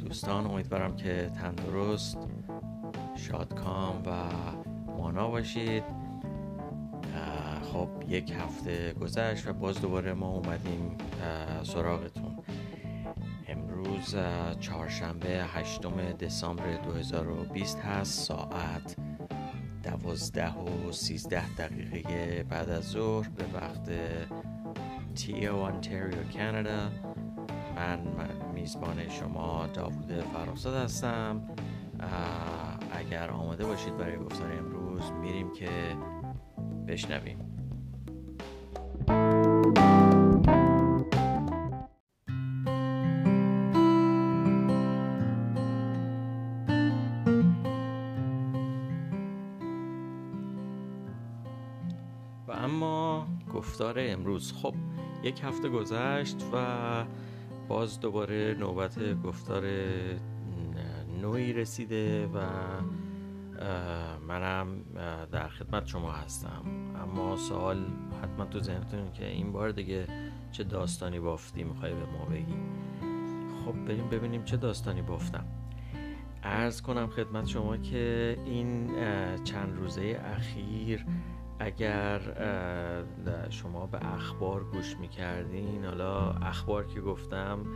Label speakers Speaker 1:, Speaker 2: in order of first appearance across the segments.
Speaker 1: دوستان امیدوارم که تندرست شادکام و مانا باشید. خب یک هفته گذشت و باز دوباره ما اومدیم سراغتون. امروز چهارشنبه هشتم دسامبر 2020 هست ساعت دوازده و سیزده دقیقه بعد از ظهر به وقت تیو آنتریو کانادا. من میزبان شما داوود فراساد هستم. اگر آماده باشید برای گفتار امروز میریم که بشنویم. و اما گفتار امروز. خب یک هفته گذشت و باز دوباره نوبت گفتار نوعی رسیده و منم در خدمت شما هستم. اما سوال حتما تو ذهنتون که این بار دیگه چه داستانی بافتی می‌خوای به ما بگی؟ خب بریم ببینیم چه داستانی بافتم. ارز کنم خدمت شما که این چند روزه اخیر اگر شما به اخبار گوش می‌کردین حالا اخبار که گفتم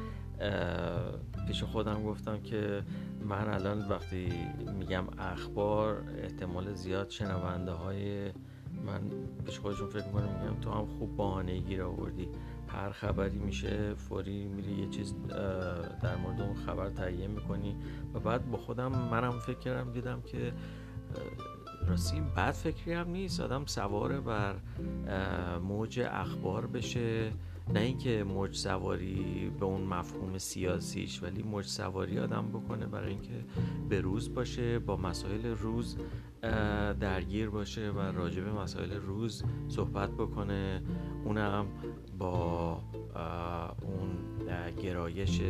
Speaker 1: پیش خودم گفتم که من الان وقتی میگم اخبار احتمال زیاد شنونده های من پیش خودشون فکر می‌کنم میگم تو هم خوب بهانه گیر آوردی. هر خبری میشه فوری میری یه چیز در مورد اون خبر تهیه می‌کنی. و بعد با خودم منم فکر کردم دیدم که راستی این بد فکری هم نیست. آدم سواره بر موج اخبار بشه. نه اینکه موج سواری به اون مفهوم سیاسیش ولی موج سواری آدم بکنه برای اینکه به روز باشه با مسائل روز درگیر باشه و راجع به مسائل روز صحبت بکنه. اونم با اون گرایش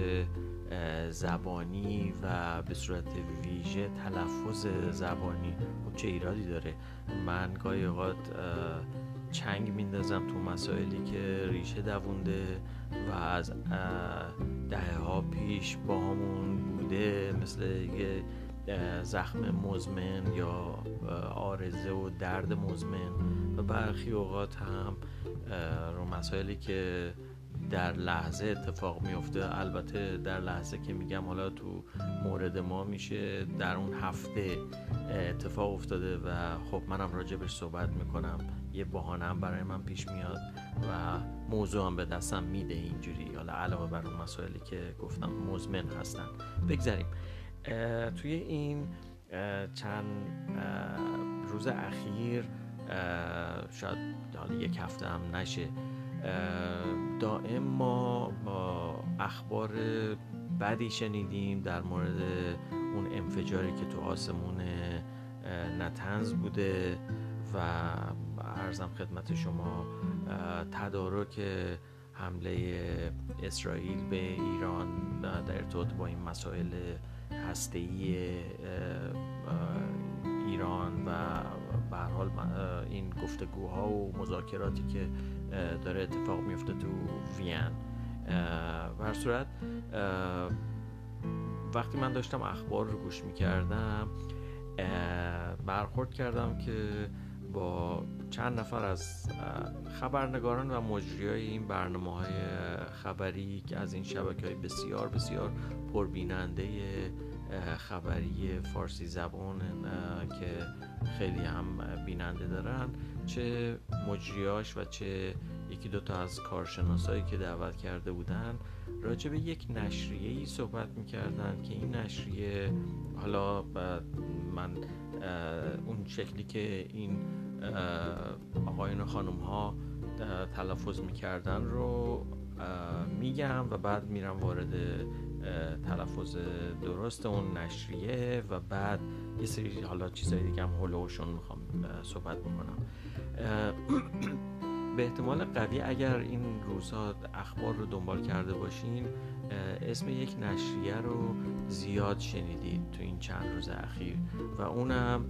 Speaker 1: زبانی و به صورت ویژه تلفظ زبانی. خب چه ایرادی داره؟ من گاهی اوقات چنگ میندازم تو مسائلی که ریشه دوونده و از دهه ها پیش با همون بوده مثل یه زخم مزمن یا آرزه و درد مزمن. و برخی اوقات هم رو مسائلی که در لحظه اتفاق میفته. البته در لحظه که میگم حالا تو مورد ما میشه در اون هفته اتفاق افتاده و خب منم راجبش صحبت می‌کنم. یه بحانه هم برای من پیش میاد و موضوع هم به دستم میده اینجوری. حالا علاوه بر اون مسائلی که گفتم مزمن هستن. بگذاریم. توی این چند روز اخیر شاید حالا یک هفته هم نشه. دائم ما اخبار بدی شنیدیم در مورد اون انفجاری که تو آسمون نتنز بوده و ارزم خدمت شما تدارک حمله اسرائیل به ایران در ارتباط با این مسائل هسته‌ای ایران و به حال این گفتگوها و مذاکراتی که داره اتفاق میفته تو وین و صورت وقتی من داشتم اخبار رو گوش می‌کردم برخورد کردم که با چند نفر از خبرنگاران و مجریای این برنامه های خبری که از این شبکه های بسیار بسیار پربیننده خبری فارسی زبان که خیلی هم بیننده دارن. چه مجریاش و چه یکی دوتا از کارشناسایی که دعوت کرده بودن راجع به یک نشریه ای صحبت می‌کردن که این نشریه حالا من اون شکلی که این آقایون و خانم ها تلفظ می‌کردن رو میگم و بعد میرم وارد تلفظ درست اون نشریه و بعد یه سری حالا چیزای دیگه هم هلوشون می‌خوام صحبت بکنم. به احتمال قوی اگر این روزها اخبار رو دنبال کرده باشین اسم یک نشریه رو زیاد شنیدید تو این چند روز اخیر و اونم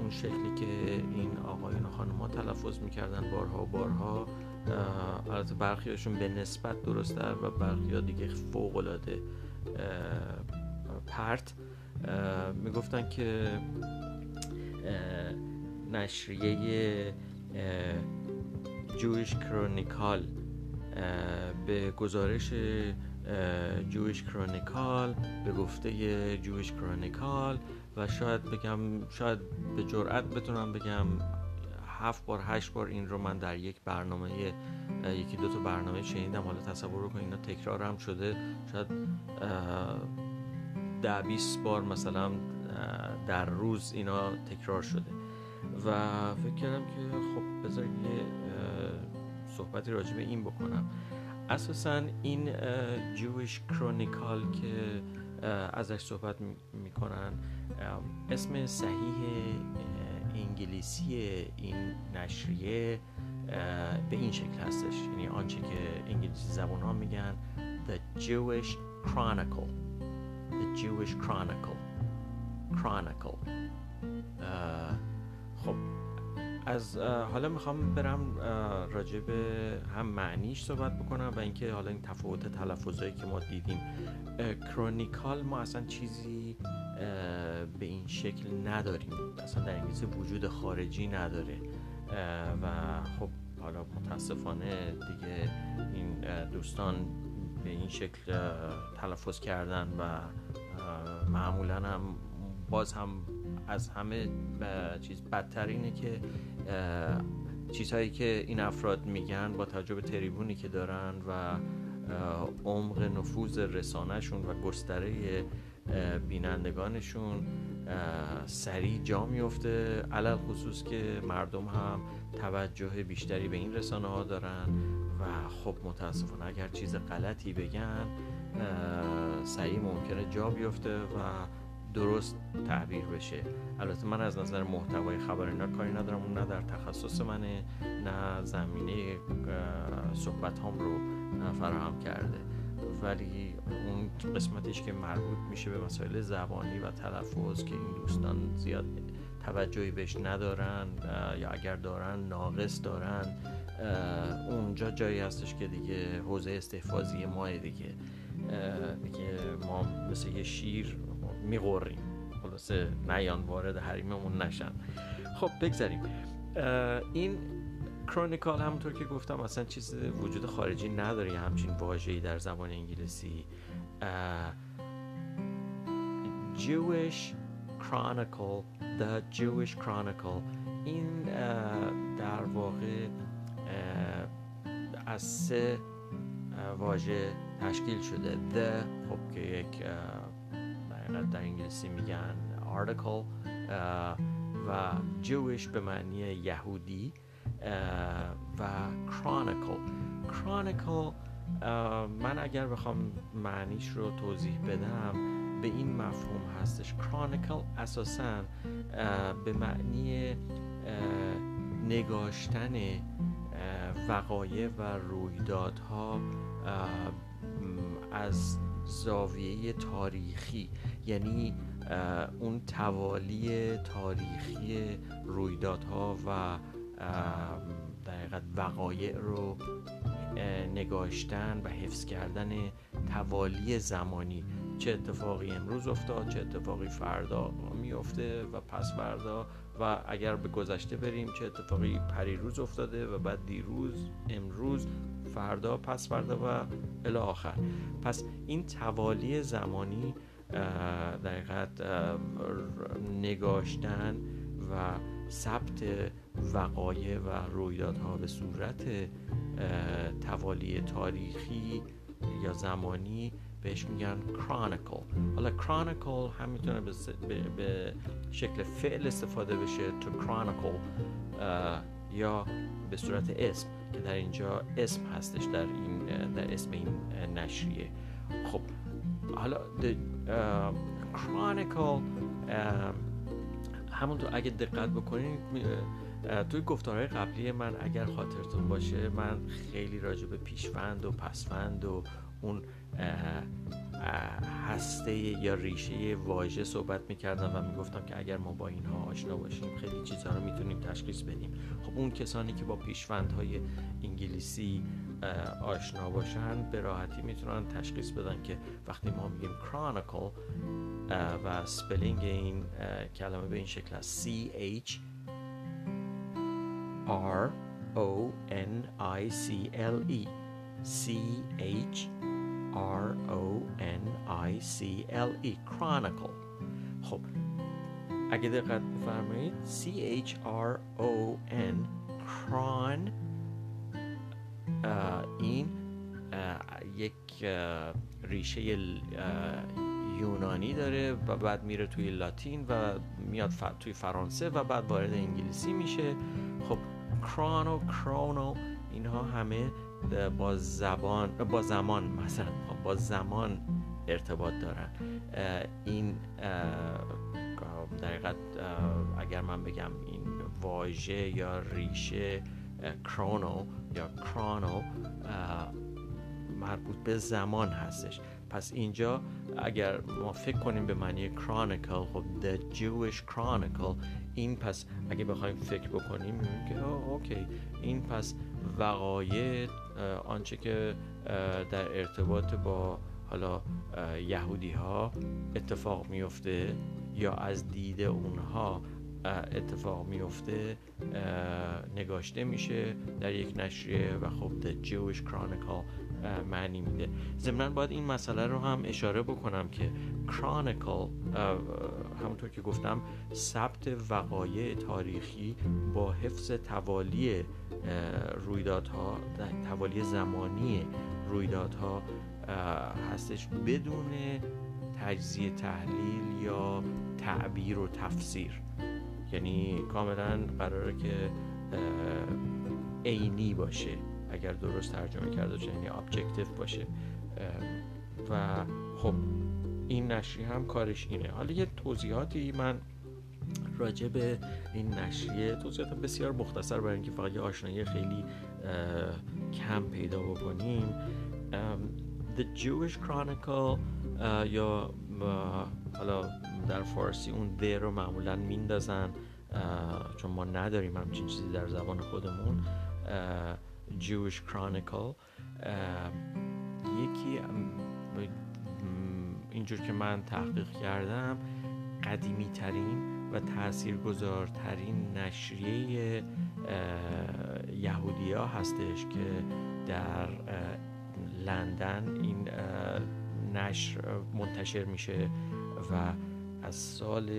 Speaker 1: اون شکلی که این آقایون و خانم ها تلفظ می‌کردن بارها و بارها. البته برخیاشون به نسبت درستتر و برخی ها دیگه فوق العاده پرت. می‌گفتن که نشریه جویش کرونیکال به گزارش جویش کرونیکال به گفته جویش کرونیکال و شاید بگم شاید به جرئت بتونم بگم هفت بار هشت بار این رو من در یک برنامه یکی دو تا برنامه شنیدم. حالا تصور کن اینا تکرار هم شده. شاید ده بیست بار مثلا در روز اینا تکرار شده. و فکر کردم که خب بذار یه صحبتی راجع به این بکنم. اساسا این جویش کرونیکال که ازش صحبت می‌کنن اسم صحیح انگلیسی این نشریه به این شکل هستش. یعنی آنچه که انگلیسی زبان ها میگن The Jewish Chronicle. The Jewish Chronicle. Chronicle. خب. از حالا می‌خوام برم راجع به هم معنیش صحبت بکنم و اینکه حالا این تفاوت تلفظایی که ما دیدیم کرونیکال ما اصلا چیزی به این شکل نداریم. اصلا در انگلیسی وجود خارجی نداره. و خب حالا متاسفانه دیگه این دوستان به این شکل تلفظ کردن و معمولا هم باز هم از همه چیز بدتر اینه که چیزهایی که این افراد میگن با توجه به تریبونی که دارن و عمق نفوذ رسانهشون و گستره بینندگانشون سریع جا میفته علل خصوص که مردم هم توجه بیشتری به این رسانه ها دارن و خب متاسفانه اگر چیز غلطی بگن سریع ممکنه جا بیفته و درست تعبیر بشه. البته من از نظر محتوای خبر اینا کاری ندارم. اون نه در تخصص منه نه زمینه صحبت هم رو فراهم کرده. ولی اون قسمتش که مربوط میشه به مسائل زبانی و تلفظ که این دوستان زیاد توجهی بهش ندارن یا اگر دارن ناقص دارن اونجا جایی هستش که دیگه حوزه استحفاظی ماه دیگه. دیگه ما مثل یه شیر میغوریم. خلاصه نیان وارد حریممون نشن. خب بگذاریم. این کرونیکال همونطور که گفتم اصلا چیز وجود خارجی نداره همچین واژه‌ای در زبان انگلیسی. Jewish Chronicle The Jewish Chronicle. این در واقع از سه واژه تشکیل شده. The خب که یک در انگلیسی میگن article و Jewish به معنی یهودی و chronicle. Chronicle من اگر بخوام معنیش رو توضیح بدم به این مفهوم هستش. Chronicle اساسا به معنی نگاشتن وقایع و رویدادها از زاویه تاریخی یعنی اون توالی تاریخی رویدادها و در وقایع رو نگاشتن و حفظ کردن توالی زمانی. چه اتفاقی امروز افتاد چه اتفاقی فردا میفته و پس فردا و اگر به گذشته بریم چه اتفاقی پریروز افتاده و بعد دیروز امروز فردا پس فردا و الی آخر. پس این توالی زمانی دقیقت نگاشتن و ثبت وقایع و رویدادها به صورت توالی تاریخی یا زمانی بهش میگن کرانیکل حالا کرانیکل هم می‌تونه به, به شکل فعل استفاده بشه تو کرانیکل یا به صورت اسم. که در اینجا اسم هستش در این در اسم این نشریه. خب حالا the chronicle همونطور اگه دقت بکنید توی گفتارهای قبلی من اگر خاطرتون باشه من خیلی راجع به پیشوند و پسوند و اون هسته یا ریشه واژه صحبت می‌کردم و می‌گفتم که اگر ما با اینها آشنا باشیم خیلی چیزها رو می‌تونیم تشخیص بدیم. خب اون کسانی که با پیشوندهای انگلیسی آشنا باشن به راحتی می‌تونن تشخیص بدن که وقتی ما میگیم chronicle و spelling این کلمه به این شکل است. C H R O N I C L E. C H R O N I C L E Chronicle. خب اگه دقت بفرمایید C H R O N Chron این یک ریشه یونانی داره و بعد میره توی لاتین و میاد توی فرانسه و بعد وارد انگلیسی میشه. خب کرانو کرونو اینها همه با زبان با زمان مثلا با زمان ارتباط دارن. این در حقیقت اگر من بگم این واژه یا ریشه کرونو یا کرانو مربوط به زمان هستش. پس اینجا اگر ما فکر کنیم به معنی کرانیکل خب The Jewish Chronicle این پس اگه بخوایم فکر بکنیم که اوکی. این پس وقایع آنچه که در ارتباط با حالا یهودی ها اتفاق میفته یا از دید اونها اتفاق میفته نگاشته میشه در یک نشریه و خب The Jewish Chronicle معنی میده. ضمنا باید این مسئله رو هم اشاره بکنم که Chronicle همونطور که گفتم ثبت وقایع تاریخی با حفظ توالی رویدادها توالی زمانی رویدادها هستش بدون تجزیه تحلیل یا تعبیر و تفسیر. یعنی کاملا قراره که عینی باشه. اگر درست ترجمه کرده باشه یعنی ابجکتیو باشه. و خب این نشریه هم کارش اینه. حالا یه توضیحاتی من راجع به این نشریه. توضیحات بسیار مختصر برای اینکه فقط یه آشنایی خیلی کم پیدا بکنیم. The Jewish Chronicle یا حالا در فارسی اون د رو معمولا میندازن چون ما نداریم همچین چیزی در زبان خودمون. Jewish Chronicle. یکی اینجور که من تحقیق کردم قدیمی ترین و تاثیرگذارترین نشریه یهودیا هستش که در لندن این نشر منتشر میشه و از سال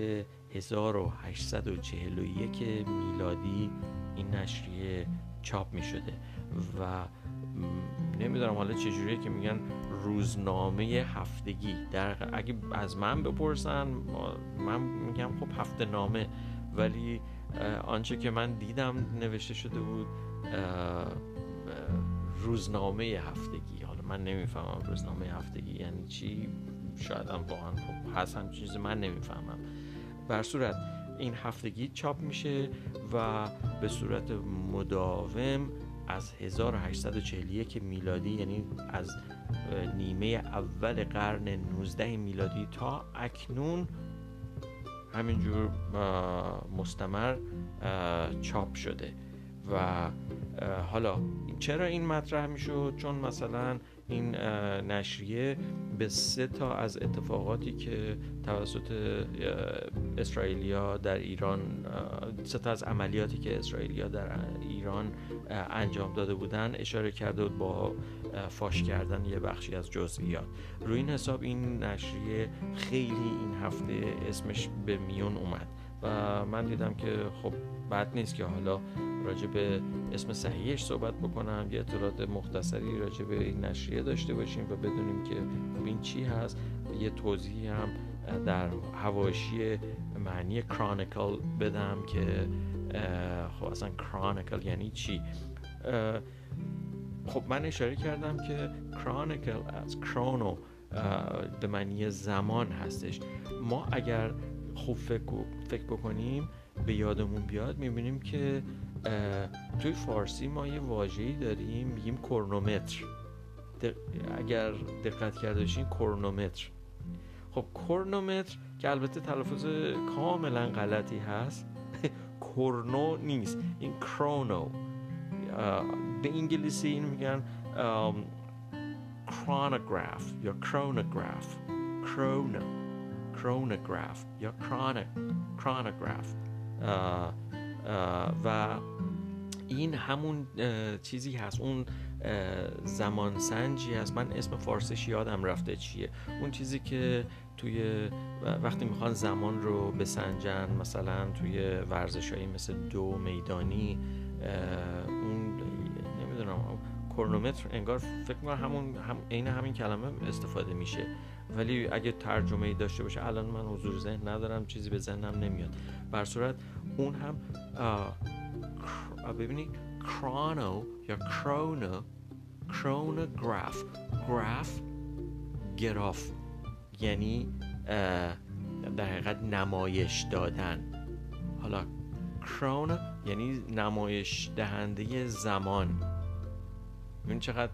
Speaker 1: 1841 میلادی این نشریه چاپ می شده و نمی‌دونم حالا چجوریه که میگن روزنامه هفتگی. در اگه از من بپرسن من میگم خب هفته نامه. ولی آنچه که من دیدم نوشته شده بود روزنامه هفتگی. حالا من نمی‌فهمم روزنامه هفتگی یعنی چی. شاید هم واقعا خب هست هم من نمی‌فهمم. بر صورت این هفتگی چاپ میشه و به صورت مداوم از 1841 میلادی یعنی از نیمه اول قرن 19 میلادی تا اکنون همینجور مستمر چاپ شده. و حالا چرا این مطرح می‌شد؟ چون مثلا این نشریه به سه تا از اتفاقاتی که توسط اسرائیلیا در ایران سه تا از عملیاتی که اسرائیلیا در ایران انجام داده بودن اشاره کرده بود با فاش کردن یه بخشی از جزئیات. روی این حساب این نشریه خیلی این هفته اسمش به میون اومد و من دیدم که خب بد نیست که حالا راجع به اسم صحیحش صحبت بکنم یه اطلاعات مختصری راجع به این نشریه داشته باشیم و بدونیم که این چی هست. یه توضیحی هم در هواشی معنی کرانیکل بدم که خب اصلا کرانیکل یعنی چی؟ خب من اشاره کردم که کرانیکل از کرونو به معنی زمان هستش. ما اگر خوب فکر, فکر بکنیم به یادمون بیاد می‌بینیم که توی فارسی ما یه واژه‌ای داریم میگیم کرونومتر. اگر دقت کرده باشین کرونومتر. خب کرونومتر که البته تلفظ کاملا غلطی هست کرونو نیست. این کرونو به انگلیسی این میگن کرونوگراف یا کرونوگراف کرونو کرونوگراف یا کرونوگراف و این همون چیزی هست. اون زمان سنجی هست. من اسم فارسیش یادم رفته چیه. اون چیزی که توی وقتی می‌خوان زمان رو بسنجن مثلا توی ورزش هایی مثل دو میدانی اون نمی‌دونم کرونومتر انگار فکر کنم همون هم عین همین کلمه استفاده میشه. ولی اگه ترجمه ای داشته باشه الان من حضور ذهن ندارم چیزی به ذهنم نمیاد. بر صورت اون هم ببینید کرانو یا کرونو کرونوگراف گراف گراف یعنی در حقیقت نمایش دادن. حالا کرون یعنی نمایش دهنده زمان. این چقدر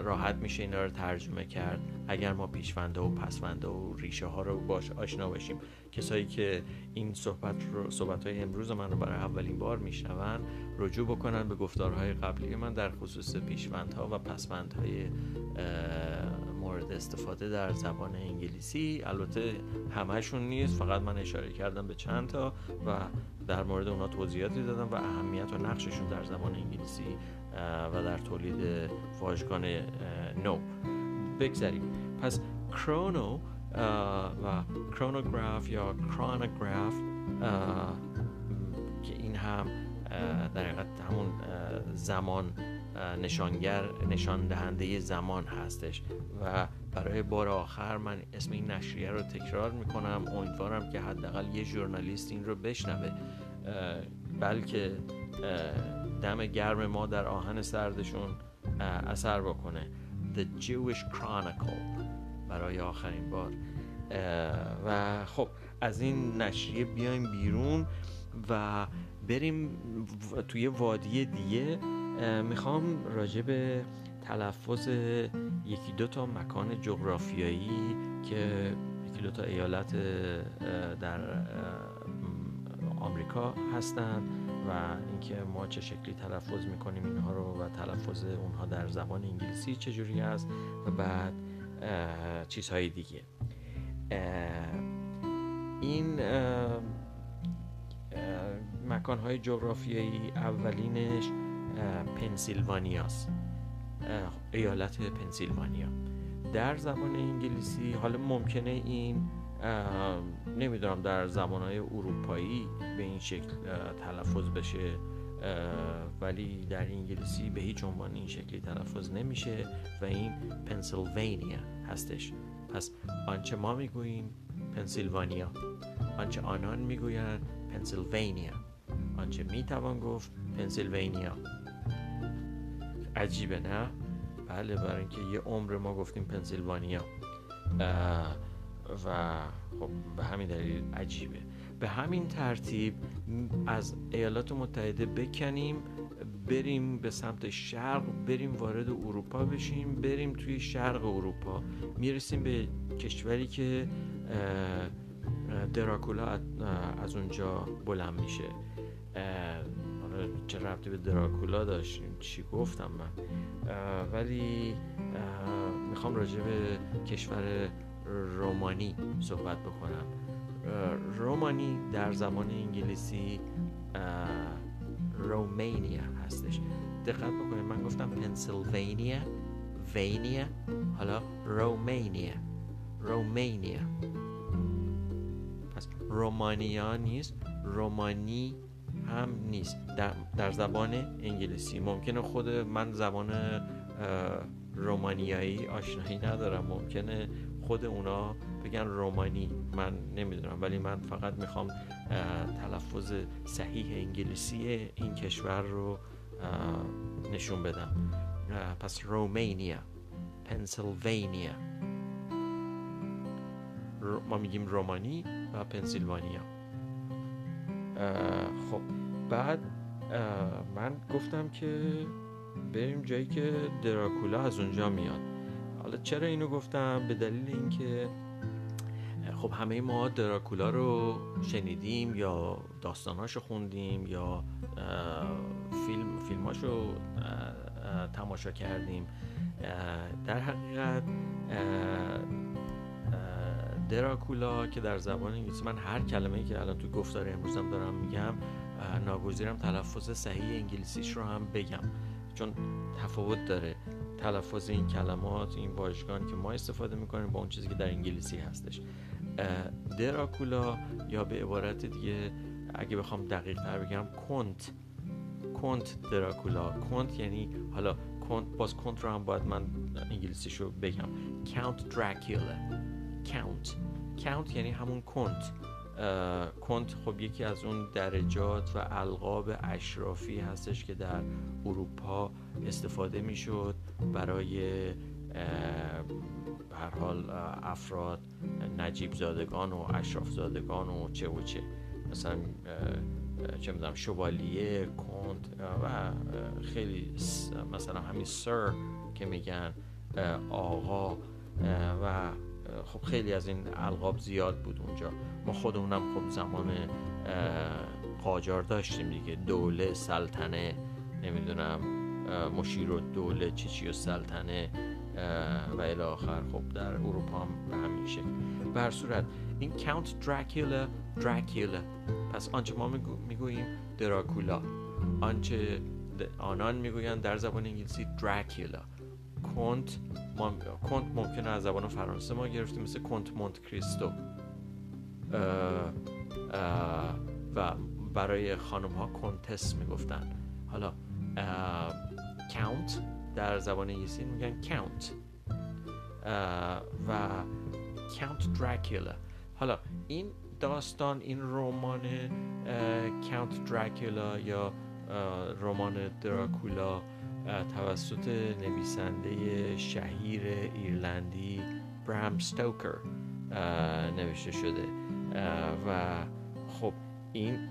Speaker 1: راحت میشه اینا رو ترجمه کرد. اگر ما پیشونده و پسونده و ریشه ها رو باش آشنا باشیم کسایی که این صحبت رو صحبت های امروز من رو برای اولین بار میشنون رجوع بکنن به گفتارهای قبلی من در خصوص پیشوندها و پسوندهای مورد استفاده در زبان انگلیسی. البته همهشون نیست فقط من اشاره کردم به چند تا و در مورد اونا توضیحاتی دادم و اهمیت و نقششون در زبان انگلیسی و در تولید واژگان نو. بگذاریم پس کرونو و کرونوگراف یا کرونوگراف که این هم در حقیقت همون زمان نشانگر نشان دهنده زمان هستش. و برای بار آخر من اسم این نشریه رو تکرار می‌کنم. امیدوارم که حداقل یه ژورنالیست این رو بشنوه. بلکه دم گرم ما در آهن سردشون اثر بکنه. The Jewish Chronicle برای آخرین بار. و خب از این نشریه بیایم بیرون و بریم توی وادی دیگه. می‌خوام راجع به تلفظ یکی دو تا مکان جغرافیایی که یکی دو تا ایالت در آمریکا هستن و اینکه ما چه شکلی تلفظ می‌کنیم اینها رو و تلفظ اونها در زبان انگلیسی چجوری است و بعد چیزهای دیگه. این مکانهای جغرافیایی اولینش پنسیلوانیاست. ایالت پنسیلوانیا. در زبان انگلیسی حالا ممکنه این نمی‌دونم در زبانهای اروپایی به این شکل تلفظ بشه ولی در انگلیسی به هیچ عنوان این شکلی تلفظ نمیشه و این پنسیلوانیا هستش. پس آنچه ما می‌گوییم پنسیلوانیا آنچه آنان می‌گویند پنسیلوانیا آنچه می‌توان گفت پنسیلوانیا. عجیبه نه؟ بله برای اینکه یه عمر ما گفتیم پنسیلوانیا. و خب به همین دلیل عجیبه. به همین ترتیب از ایالات متحده بکنیم بریم به سمت شرق بریم وارد اروپا بشیم بریم توی شرق اروپا. می‌رسیم به کشوری که دراکولا از اونجا بلند میشه. چه ربطی به دراکولا داشتیم؟ چی گفتم من؟ ولی می‌خوام راجع به کشور رومانی صحبت بکنم. رومانی در زمان انگلیسی رومانیا هستش. دقت بکنید من گفتم پنسیلوانیا وینیا حالا رومانیا. رومانیا. پس رومانیا نیست رومانی هم نیست. در, در زبان انگلیسی. ممکنه خود من زبان رومانیایی آشنایی ندارم. ممکنه خود اونا بگن رومانی من نمی‌دونم ولی من فقط می‌خوام تلفظ صحیح انگلیسی این کشور رو نشون بدم. پس رومانیا پنسیلوانیا. ما میگیم رومانی و پنسیلوانیا. خب بعد من گفتم که بریم جایی که دراکولا از اونجا میاد. حالا چرا اینو گفتم؟ به دلیل اینکه خب همه ما دراکولا رو شنیدیم یا داستاناشو خوندیم یا فیلم فیلماشو تماشا کردیم. در حقیقت دراکولا که در زبان انگلیسی من هر کلمه که الان تو گفتار امروزم دارم میگم ناگزیرم تلفظ صحیح انگلیسیش رو هم بگم چون تفاوت داره. تلفظ این کلمات این واژگان که ما استفاده می‌کنیم با اون چیزی که در انگلیسی هستش. دراکولا یا به عبارت دیگه اگه بخوام دقیق تر بگم کنت کنت دراکولا. کنت یعنی حالا کنت باز کنت رو هم باید من انگلیسیشو بگم. کاونت دراکولا. کاونت کاونت یعنی همون کنت کنت خب یکی از اون درجات و القاب اشرافی هستش که در اروپا استفاده می‌شد. برای هر حال افراد نجیب زادگان و اشراف زادگان و چه و چه. مثلا چه می‌دونم شوالیه کند و خیلی مثلا همین سر که میگن آقا و خب خیلی از این القاب زیاد بود اونجا. ما خودمونم خب زمان قاجار داشتیم دیگه. دوله سلطنه نمی‌دونم مشیر و دوله چی چی و سلطنه و آخر خب در اروپا هم به همین شکل. به صورت این کاونت دراکولا دراکولا پس آنچه ما می‌گوییم دراکولا. آنچه آنان می‌گویند در زبان انگلیسی دراکولا کنت ما کنت ممکنه از زبان فرانسه ما گرفتیم مثل کنت مونت کریستو و برای خانم ها کنتس می‌گفتن. حالا کاونت در زبان انگلیسی میگن کاونت و کاونت دراکولا حالا این داستان این رمان کاونت دراکولا یا رمان دراکولا توسط نویسنده شهیر ایرلندی برام ستوکر نوشته شده. و خب این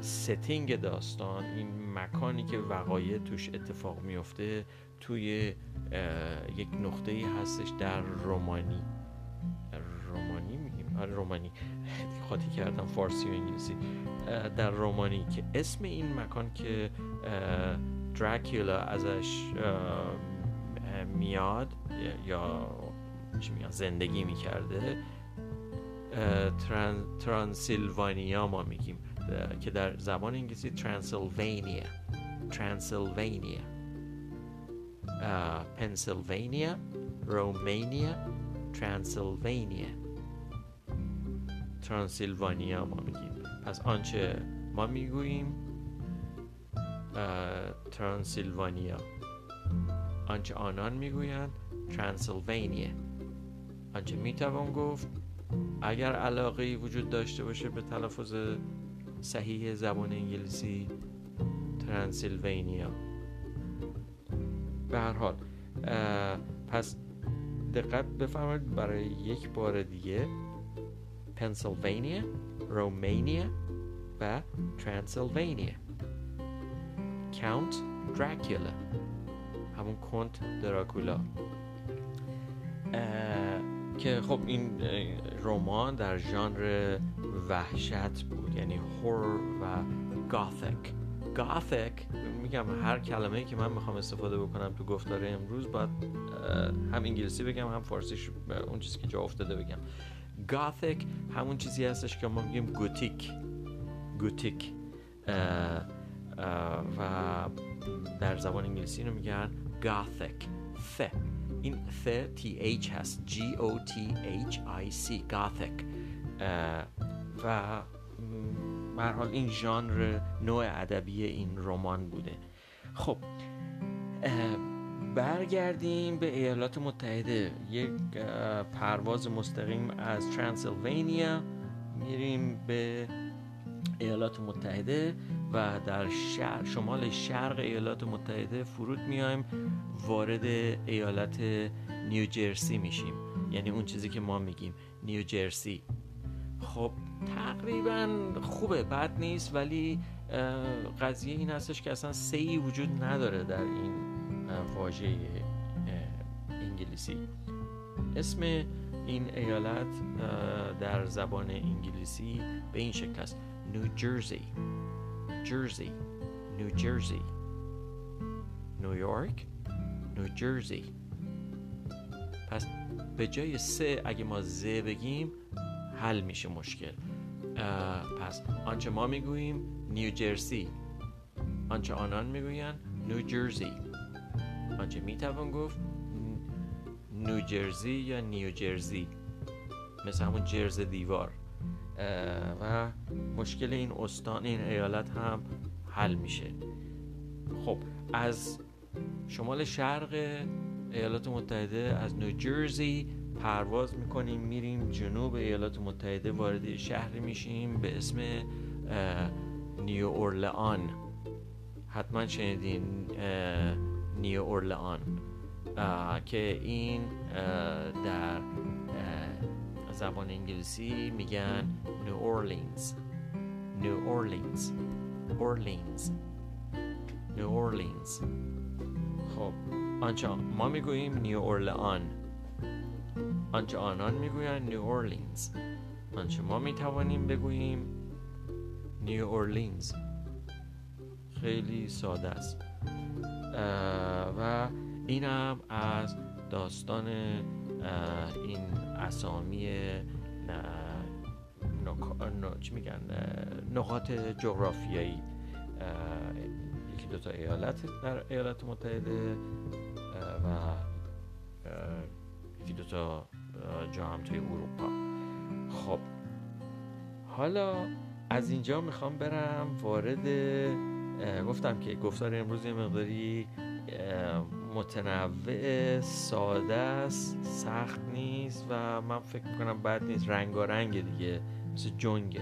Speaker 1: ستینگ داستان این مکانی که وقایع توش اتفاق میفته توی یک نقطه ای هستش در رومانی. رومانی میگیم؟ آره رومانی. خاطی کردم فارسی و انگلیسی. در رومانی که اسم این مکان که دراکولا ازش میاد یا چی میگن زندگی می‌کرده تران، ترانسیلوانیا ما میگیم. که در زبان انگلیسی ترانسیلوانیا ترانسیلوانیا پنسیلوانیا رومانیا ترانسیلوانیا ترانسیلوانیا ما میگیم. پس آنچه ما می‌گوییم ترانسیلوانیا آنچه آنان می‌گویند ترانسیلوانیا آنچه می‌توان گفت اگر علاقه وجود داشته باشه به تلفظ صحیح زبان انگلیسی ترانسیلوانیا به هر حال پس دقت بفرمایید برای یک بار دیگه پنسیلوانیا رومانیا و ترانسیلوانیا کاونت دراکولا. همون کنت دراکولا. که خب این رمان در ژانر وحشت بود. یعنی هور و گاثک گاثک میگم هر کلمه که من می‌خوام استفاده بکنم تو گفتار امروز باید هم انگلیسی بگم هم فارسیش اون چیزی که جا افتاده بگم. گاثک همون چیزی هستش که ما میگیم گوتیک گوتیک و در زبان انگلیسی رو میگن گاثک ث این ث تی ایچ هست. G O T H I C. گاثک و حال این ژانر نوع ادبی این رمان بوده. خب برگردیم به ایالات متحده. یک پرواز مستقیم از ترانسیلوانیا. میریم به ایالات متحده و در شهر شمال شرق ایالات متحده فرود میایم وارد ایالت نیوجرسی میشیم. یعنی اون چیزی که ما میگیم نیوجرسی. خب تقریبا خوبه بد نیست ولی قضیه این هستش که اصلا سی وجود نداره در این واژه انگلیسی. اسم این ایالت در زبان انگلیسی به این شکل است. نیوجرسی جرسی. نیوجرسی نیویورک نیوجرسی پس به جای سه اگه ما ز بگیم حل میشه مشکل. پس آنچه ما می‌گوییم نیوجرسی آنچه آنان می‌گویند نیوجرسی آنچه می‌توان گفت نیوجرسی یا نیوجرسی مثل همون جرز دیوار. و مشکل این استان این ایالت هم حل میشه. خب از شمال شرق ایالات متحده از نیوجرسی پرواز می‌کنیم میریم جنوب ایالات متحده وارد شهری میشیم به اسم نیو اورلان حتما شنیدین نیو اورلان که این در زبان انگلیسی میگن New Orleans. New Orleans. Orleans. New Orleans. خب آنچه ما می‌گوییم نیو اورلان آنچه آنان می‌گویند New Orleans. آنچه ما می‌توانیم بگوییم نیو اورلینز. خیلی ساده است. و اینم از داستان این اسامی چی میگن؟ نقاط جغرافیایی. یکی دو تا ایالت در ایالات متحده و یکی دو تا جا هم توی اروپا. خب حالا از اینجا می‌خوام برم وارد گفتم که گفتار امروز یه مقداری متنوع ساده است سخت نیست و من فکر می‌کنم بد نیست. رنگارنگ دیگه مثل جنگ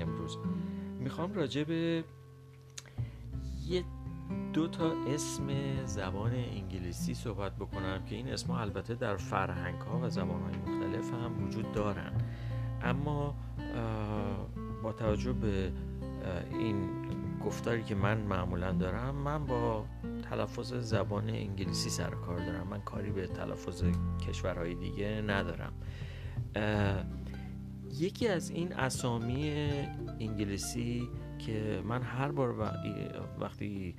Speaker 1: امروز. می‌خوام راجع به دو تا اسم زبان انگلیسی صحبت بکنم که این اسم البته در فرهنگ ها و زبان های مختلف هم وجود دارن. اما با توجه به این گفتاری که من معمولا دارم من با تلفظ زبان انگلیسی سر کار دارم. من کاری به تلفظ کشورهای دیگه ندارم. یکی از این اسامی انگلیسی که من هر بار وقتی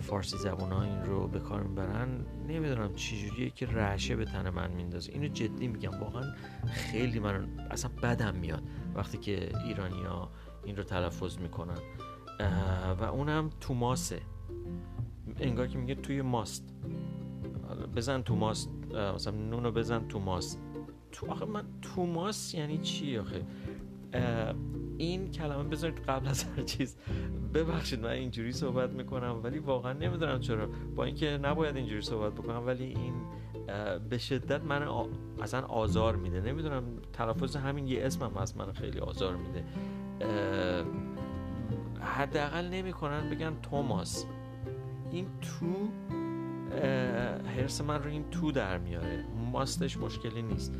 Speaker 1: فارسی زبان ها این رو به کار می‌برن نمی‌دونم چجوریه که رعشه به تن من میندازه. اینو جدی میگم واقعا خیلی من اصلا بدم میاد وقتی که ایرانیا این رو تلفظ می‌کنن. و اونم توماسه. انگار که میگه توی ماست. بزن تو ماست مثلا نونو بزن تو ماست تو آخه من توماس یعنی چی آخه؟ این کلمه بذارید قبل از هر چیز. ببخشید من اینجوری صحبت می‌کنم ولی واقعا نمی‌دونم چرا. با اینکه نباید اینجوری صحبت بکنم ولی این به شدت من اصلا آزار میده. نمی‌دونم تلفظ همین یه اسمم از من خیلی آزار میده. حداقل نمی‌کنن بگن توماس. این تو حرس من رو این تو در میاره. ماستش مشکلی نیست.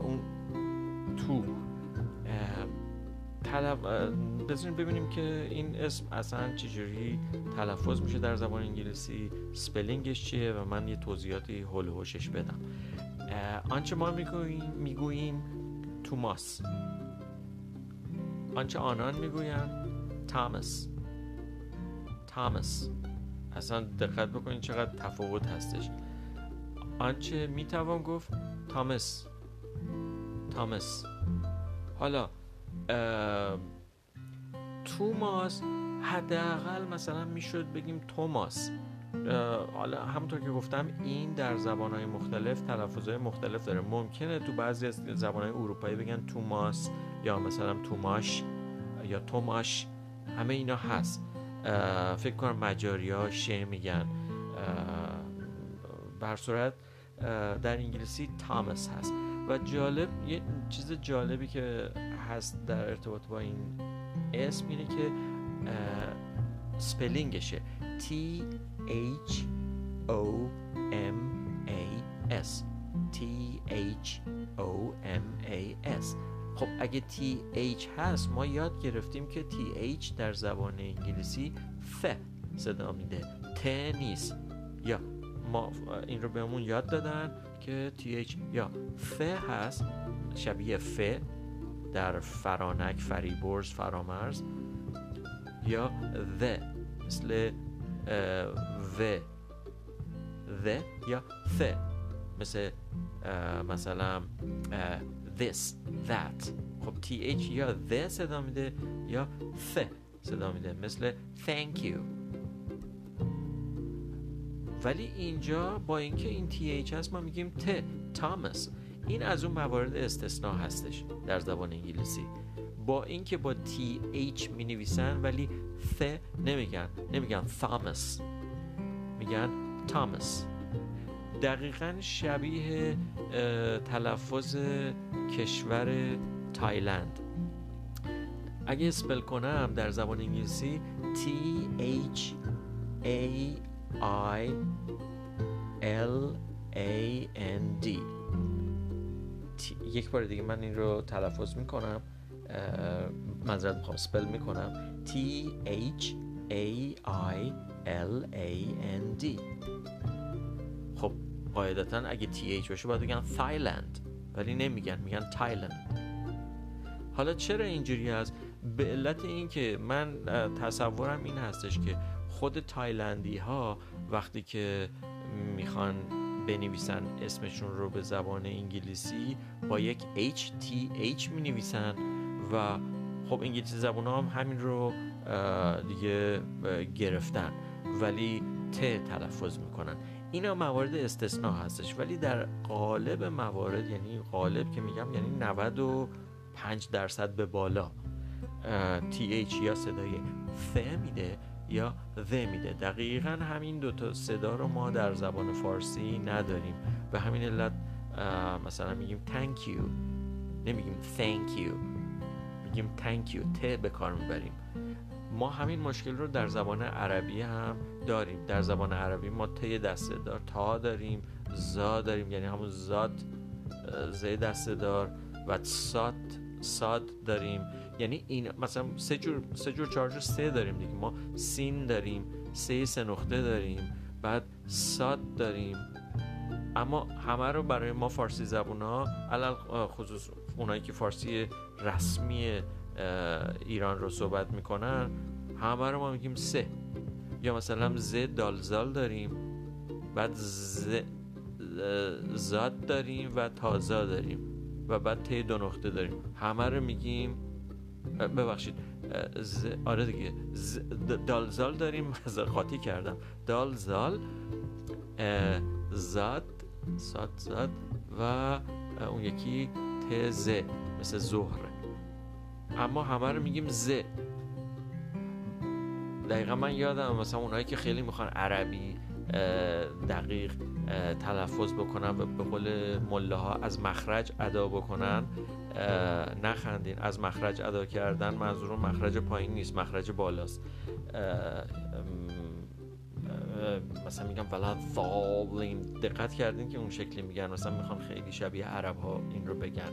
Speaker 1: اون تو. بذاریم ببینیم که این اسم اصلا چجوری تلفظ میشه در زبان انگلیسی سپلینگش چیه و من یه توضیحاتی هول هوشش بدم. آنچه ما می‌گوییم می‌گوییم توماس. آنچه آنان می‌گویند تامس. تامس. اصلا دقت بکنید چقدر تفاوت هستش. آنچه می‌توان گفت تامس. تامس. حالا توماس حداقل مثلا می‌شد بگیم توماس. حالا همونطور که گفتم این در زبانهای مختلف تلفظهای مختلف داره. ممکنه تو بعضی از زبانهای اروپایی بگن توماس یا مثلا توماش یا توماش. همه اینا هست. فکر کنم مجاری ها شه میگن. بر صورت در انگلیسی تامس هست. و جالب یه چیز جالبی که هست در ارتباط با این اسم اینه که سپلینگشه. T H O M A S. T H O M A S. خب اگه TH هست ما یاد گرفتیم که TH در زبان انگلیسی ف صدا میده. ت نیست یا ما این رو بهمون یاد دادن که TH یا ف هست. شبیه ف در فرانک فریبرز فرامرز یا the مثل و the یا th مثل مثلا this that. خب th یا the صدا میده یا th صدا میده مثل thank you. ولی اینجا با اینکه این th هست ما میگیم ت تامس این از اون موارد استثناء هستش در زبان انگلیسی. با اینکه با th می نویسن ولی ث نمیگن نمیگن تامس میگن تامس دقیقا شبیه تلفظ کشور تایلند. اگه اسپل کنم در زبان انگلیسی T H A I L A N D. یک بار دیگه من این رو تلفظ می‌کنم معذرت می‌خوام spell می‌کنم. T H A I L A N D. خب قاعدتا اگه T H باشه باید بگن تایلند ولی نمیگن میگن تایلند حالا چرا اینجوری هست؟ به علت اینکه من تصورم این هستش که خود تایلندی ها وقتی که می‌خوان بنویسن اسمشون رو به زبان انگلیسی با یک H T H می نویسن و خب انگلیسی زبان هم همین رو دیگه گرفتن. ولی ت تلفظ می‌کنن. اینا موارد استثناء هستش. ولی در قالب موارد یعنی قالب که میگم یعنی 95 درصد به بالا. TH یا صدای ف میده. یا ذ میده. دقیقا همین دوتا صدا رو ما در زبان فارسی نداریم. به همین علت مثلا میگیم thank you. نمیگیم thank you. میگیم thank you. ت به کار می‌بریم. ما همین مشکل رو در زبان عربی هم داریم. در زبان عربی ما ت دسته دار تا داریم زا داریم. یعنی همون زاد ز دسته دار و سات ساد داریم. یعنی این مثلا سه جور سه جور سه داریم دیگه. ما سین داریم سه سه نقطه داریم بعد ساد داریم. اما همه رو برای ما فارسی زبون علل خصوص اونایی که فارسی رسمی ایران رو صحبت می‌کنن همه رو ما میگیم سه. یا مثلا ز دالزال داریم بعد ز زاد داریم و تازا داریم و بعد ت دو نقطه داریم. همه رو میگیم ببخشید. ز... آره دیگه. ز... دالزال داریم. خاطی کردم. دالزال زاد ساد زاد و اون یکی ز مثل زهره اما همه رو میگیم ز. دقیقا من یادم مثلا اونایی که خیلی می‌خوان عربی دقیق تلفظ بکنن و به قول مله ها از مخرج ادا بکنن. نخندین از مخرج ادا کردن. منظور مخرج پایین نیست مخرج بالاست. مثلا میگم ولا ضالین دقت کردین که اون شکلی میگن. مثلا می‌خوان خیلی شبیه عرب ها این رو بگن.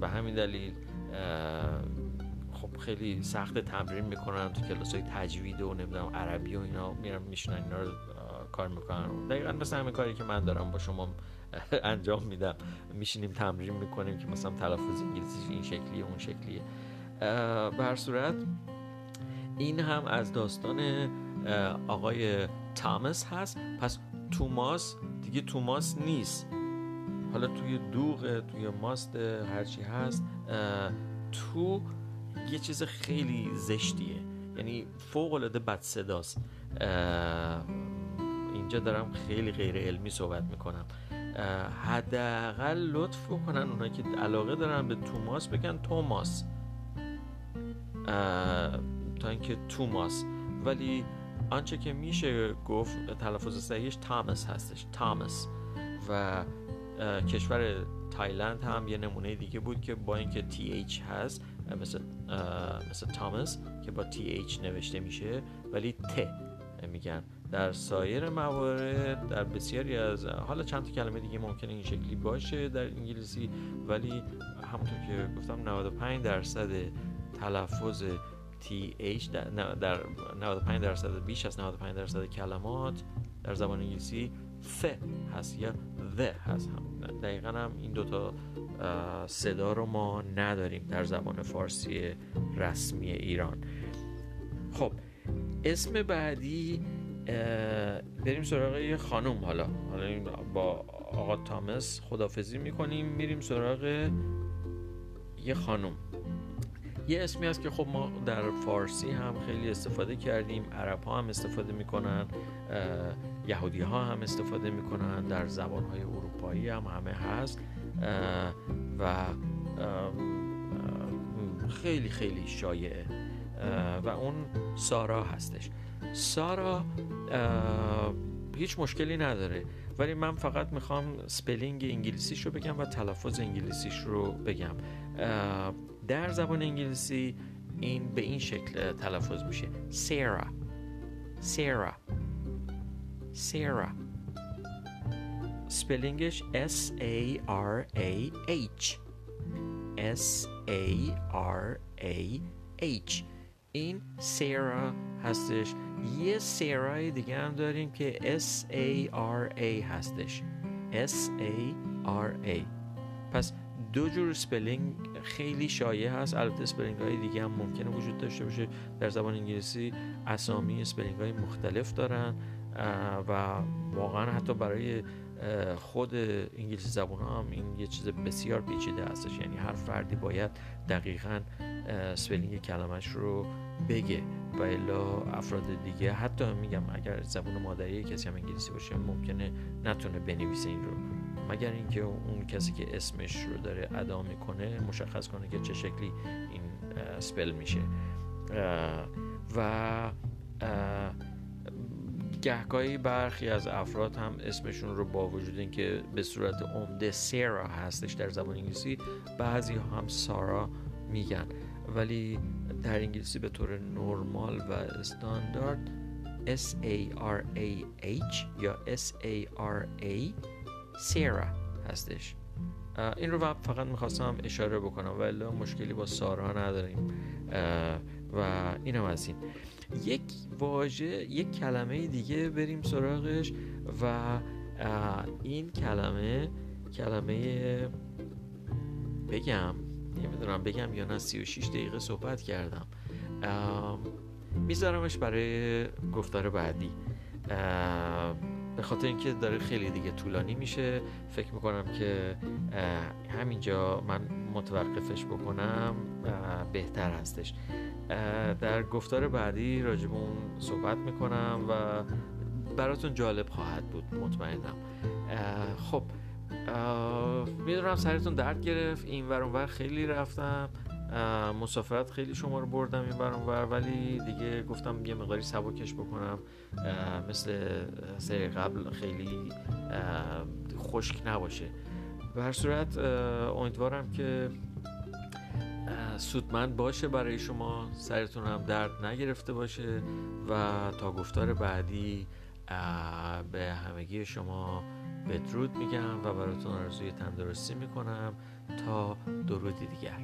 Speaker 1: به همین دلیل خب خیلی سخت تمرین می‌کنن تو کلاس های تجوید و نمی‌دونم عربی و اینا. میرم میشنن اینا رو کار می‌کنن. دقیقا مثل همین کاری که من دارم با شما انجام میدم. میشینیم تمرین می‌کنیم که مثلا تلفظ انگلیسی این شکلیه اون شکلیه. به هر صورت این هم از داستان آقای تامس هست. پس توماس دیگه توماس نیست. حالا توی دوغ توی ماست هرچی هست تو یه چیز خیلی زشتیه. یعنی فوق العاده بد صداست اینجا دارم خیلی غیر علمی صحبت می‌کنم. حداقل لطف بکنن اونا که علاقه دارن به توماس بگن توماس. تا اینکه توماس. ولی آنچه که میشه گفت تلفظ صحیحش تامس هستش تامس. و کشور تایلند هم یه نمونه دیگه بود که با اینکه TH هست مثل مثل تامس که با TH نوشته میشه ولی ت میگن. در سایر موارد در بسیاری از حالا چند تا کلمه دیگه ممکنه این شکلی باشه در انگلیسی ولی همونطور که گفتم 95 درصد تلفظ TH در, در 95 درصد بیش از 95 درصد کلمات در زبان انگلیسی ف هست یا the هست. هم دقیقا هم این دوتا صدا رو ما نداریم در زبان فارسی رسمی ایران. خب اسم بعدی بریم سراغ یه خانوم حالا. حالا با آقا تامس خدافزی می‌کنیم. میریم سراغ یه خانوم یه اسمی هست که خب ما در فارسی هم خیلی استفاده کردیم. عرب ها هم استفاده می‌کنن. یهودی ها هم استفاده می‌کنن. در زبان های اروپایی هم همه هست. و خیلی خیلی شایعه. و اون سارا هستش. سارا هیچ مشکلی نداره. ولی من فقط می‌خوام spelling انگلیسیش رو بگم و تلفظ انگلیسیش رو بگم. در زبان انگلیسی این به این شکل تلفظ میشه. Sarah Sarah Sarah spelling ش S A R A H. S A R A H. این Sarah هستش. یه Sara ی دیگه هم داریم که S A R A هستش. S A R A. پس دو جور spelling خیلی شایع هست. البته spelling های دیگه هم ممکنه وجود داشته باشه. در زبان انگلیسی اسامی spelling های مختلف دارن و واقعا حتی برای خود انگلیسی زبان هم این یه چیز بسیار پیچیده هستش. یعنی هر فردی باید دقیقا spelling کلمش رو بگه و الا افراد دیگه. حتی میگم اگر زبان مادری کسی هم انگلیسی باشه ممکنه نتونه بنویسه این رو. مگر اینکه اون کسی که اسمش رو داره ادا می‌کنه مشخص کنه که چه شکلی این spell میشه. و گهگاهی برخی از افراد هم اسمشون رو با وجود اینکه به صورت عمده سیرا هستش در زبان انگلیسی بعضی هم سارا میگن. ولی در انگلیسی به طور نرمال و استاندارد S A R A H یا S A R A سیرا هستش. این رو فقط می‌خواستم اشاره بکنم ولی مشکلی با سارا نداریم. و اینم از این. یک واژه یک کلمه دیگه بریم سراغش و این کلمه کلمه بگم. نمی‌دونم بگم یا نه 36 دقیقه صحبت کردم. میذارمش برای گفتار بعدی. به خاطر اینکه داره خیلی دیگه طولانی میشه فکر می‌کنم که همینجا من متوقفش بکنم بهتر هستش. در گفتار بعدی راجب اون صحبت می‌کنم و براتون جالب خواهد بود مطمئنم. خب می‌دونم سرتون درد گرفت این ور خیلی رفتم مسافرت خیلی شما رو بردم این ور ولی دیگه گفتم یه مقداری سبکش بکنم. مثل سری قبل خیلی خشک نباشه. به هر صورت امیدوارم که سودمند باشه برای شما سرتون هم درد نگرفته باشه و تا گفتار بعدی به همگی شما بدرود میگم و براتون آرزوی تندرستی می‌کنم تا درودی دیگر.